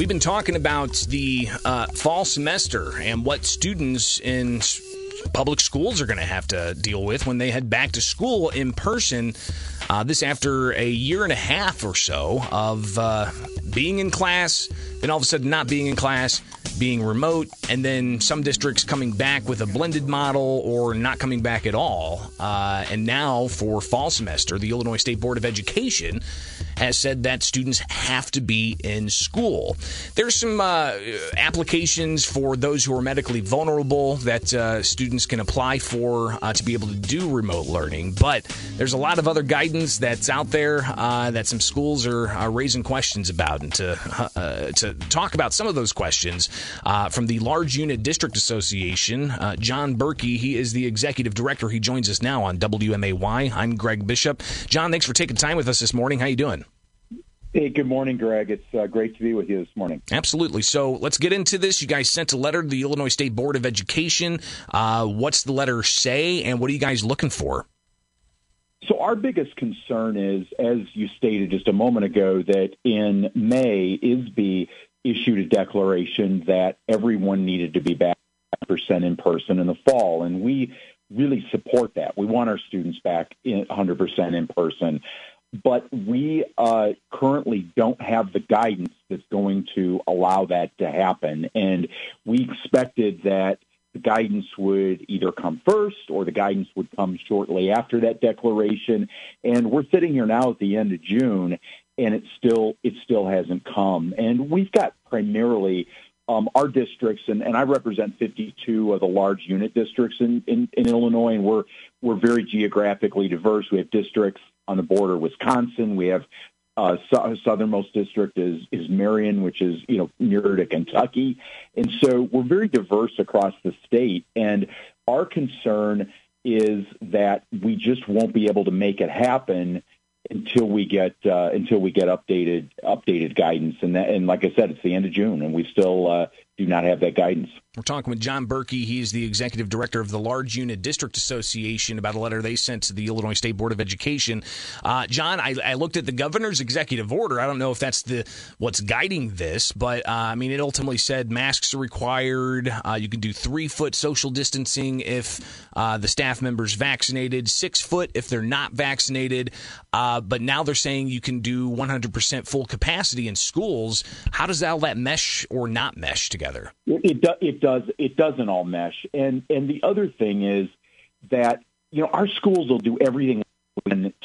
We've been talking about the uh, fall semester and what students in public schools are going to have to deal with when they head back to school in person. Uh, this after a year and a half or so of uh, being in class, then all of a sudden not being in class, being remote, and then some districts coming back with a blended model or not coming back at all. Uh, and now for fall semester, the Illinois State Board of Education has said that students have to be in school. There's some uh, applications for those who are medically vulnerable that uh, students can apply for uh, to be able to do remote learning, but there's a lot of other guidance that's out there uh, that some schools are, are, raising questions about. And to, uh, to talk about some of those questions uh, from the Large Unit District Association, John Burkey, he is the executive director. He joins us now on WMAY. I'm Greg Bishop. John, thanks for taking time with us this morning. How you doing? Hey, good morning, Greg. It's uh, great to be with you this morning. Absolutely. So let's get into this. You guys sent a letter to the Illinois State Board of Education. Uh, what's the letter say, and what are you guys looking for? So our biggest concern is, as you stated just a moment ago, that in May, ISBE issued a declaration that everyone needed to be back percent in person in the fall, and we really support that. We want our students back in 100% in person but we uh, currently don't have the guidance that's going to allow that to happen. And we expected that the guidance would either come first or the guidance would come shortly after that declaration. And we're sitting here now at the end of June, and it still it still hasn't come. And we've got primarily um, our districts, and, and I represent 52 of the large unit districts in, in, in Illinois, and we're we're very geographically diverse. We have districts on the border of Wisconsin. We have uh, southernmost district is is Marion, which is you know nearer to Kentucky, and so we're very diverse across the state. And our concern is that we just won't be able to make it happen until we get uh, until we get updated updated guidance. And that, and like I said, it's the end of June, and we still uh, do not have that guidance. We're talking with John Burkey. He's the executive director of the Large Unit District Association about a letter they sent to the Illinois State Board of Education. Uh, John, I, I, looked at the governor's executive order. I don't know if that's the what's guiding this, but uh, I mean, it ultimately said masks are required. Uh, you can do three foot social distancing if uh, the staff member's vaccinated, six foot if they're not vaccinated. Uh, but now they're saying you can do 100% full capacity in schools. How does all that mesh or not mesh together? It, it, do, it does. It doesn't all mesh. And and the other thing is that you know our schools will do everything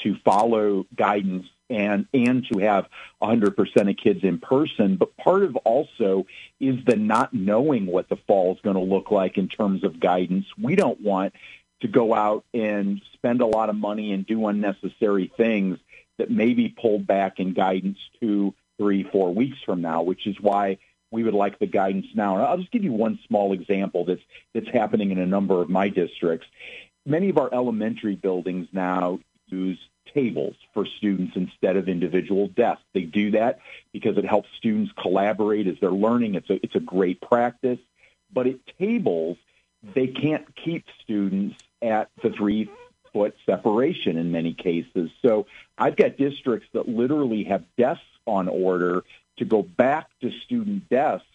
to follow guidance and and to have 100% of kids in person but part of also is the not knowing what the fall is going to look like in terms of guidance we don't want to go out and spend a lot of money and do unnecessary things that may be pulled back in guidance two three four weeks from now which is why we would like the guidance now. And I'll just give you one small example that's that's happening in a number of my districts. Many of our elementary buildings now use tables for students instead of individual desks. They do that because it helps students collaborate as they're learning. It's a it's a great practice. But at tables, they can't keep students at the three foot separation in many cases. So I've got districts that literally have desks on order to go back to student desks,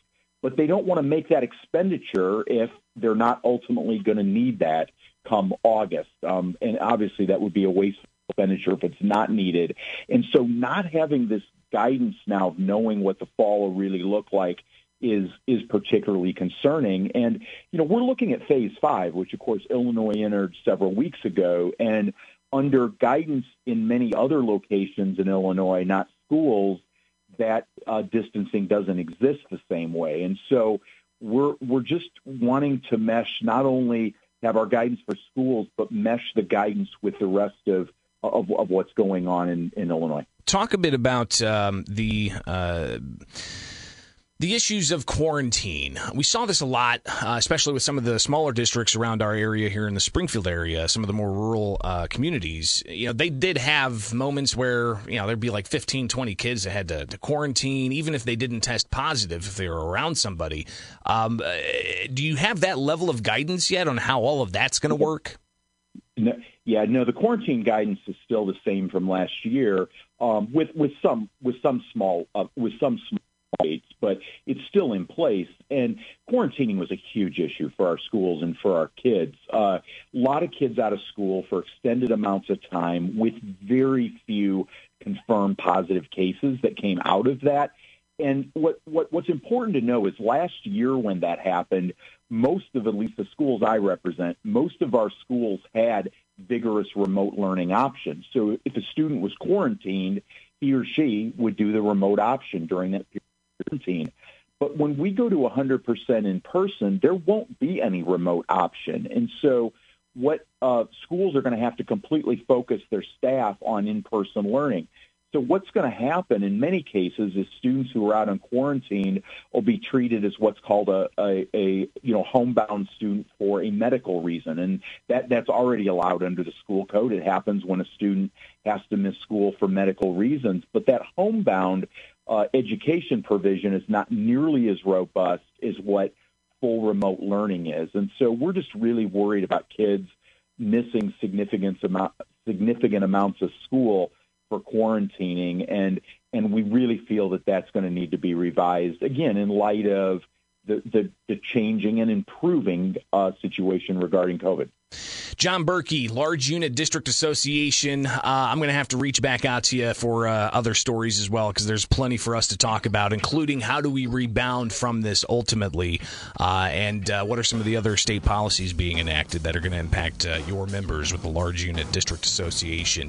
but they don't want to make that expenditure if they're not ultimately going to need that come August. Um, and obviously, that would be a wasteful expenditure if it's not needed. And so, not having this guidance now of knowing what the fall will really look like is is particularly concerning. And you know, we're looking at phase five, which of course Illinois entered several weeks ago, and under guidance in many other locations in Illinois, not schools, that uh, distancing doesn't exist the same way. And so we're we're just wanting to mesh not only have our guidance for schools, but mesh the guidance with the rest of of, of what's going on in, in Illinois. Talk a bit about um, the. Uh the issues of quarantine. We saw this a lot, uh, especially with some of the smaller districts around our area here in the Springfield area, some of the more rural uh, communities. You know, they did have moments where, you know, there'd be like 15, 20 kids that had to, to quarantine, even if they didn't test positive, if they were around somebody. Um, uh, do you have that level of guidance yet on how all of that's going to work? No, yeah, no, the quarantine guidance is still the same from last year, um, with with some with some small uh, with some small but it's still in place. And quarantining was a huge issue for our schools and for our kids. Uh, a lot of kids out of school for extended amounts of time with very few confirmed positive cases that came out of that. And what, what what's important to know is last year when that happened, most of at least the schools I represent, most of our schools had vigorous remote learning options. So if a student was quarantined, he or she would do the remote option during that period quarantine. But when we go to 100% in person, there won't be any remote option. And so what uh, schools are going to have to completely focus their staff on in-person learning. So what's going to happen in many cases is students who are out on quarantine will be treated as what's called a, a, a you know homebound student for a medical reason, and that that's already allowed under the school code. It happens when a student has to miss school for medical reasons, but that homebound uh, education provision is not nearly as robust as what full remote learning is, and so we're just really worried about kids missing significant amount significant amounts of school for quarantining, and and we really feel that that's going to need to be revised again in light of the the, the changing and improving uh, situation regarding COVID. John Burkey, Large Unit District Association. Uh, I'm going to have to reach back out to you for uh, other stories as well because there's plenty for us to talk about, including how do we rebound from this ultimately, uh, and uh, what are some of the other state policies being enacted that are going to impact uh, your members with the Large Unit District Association.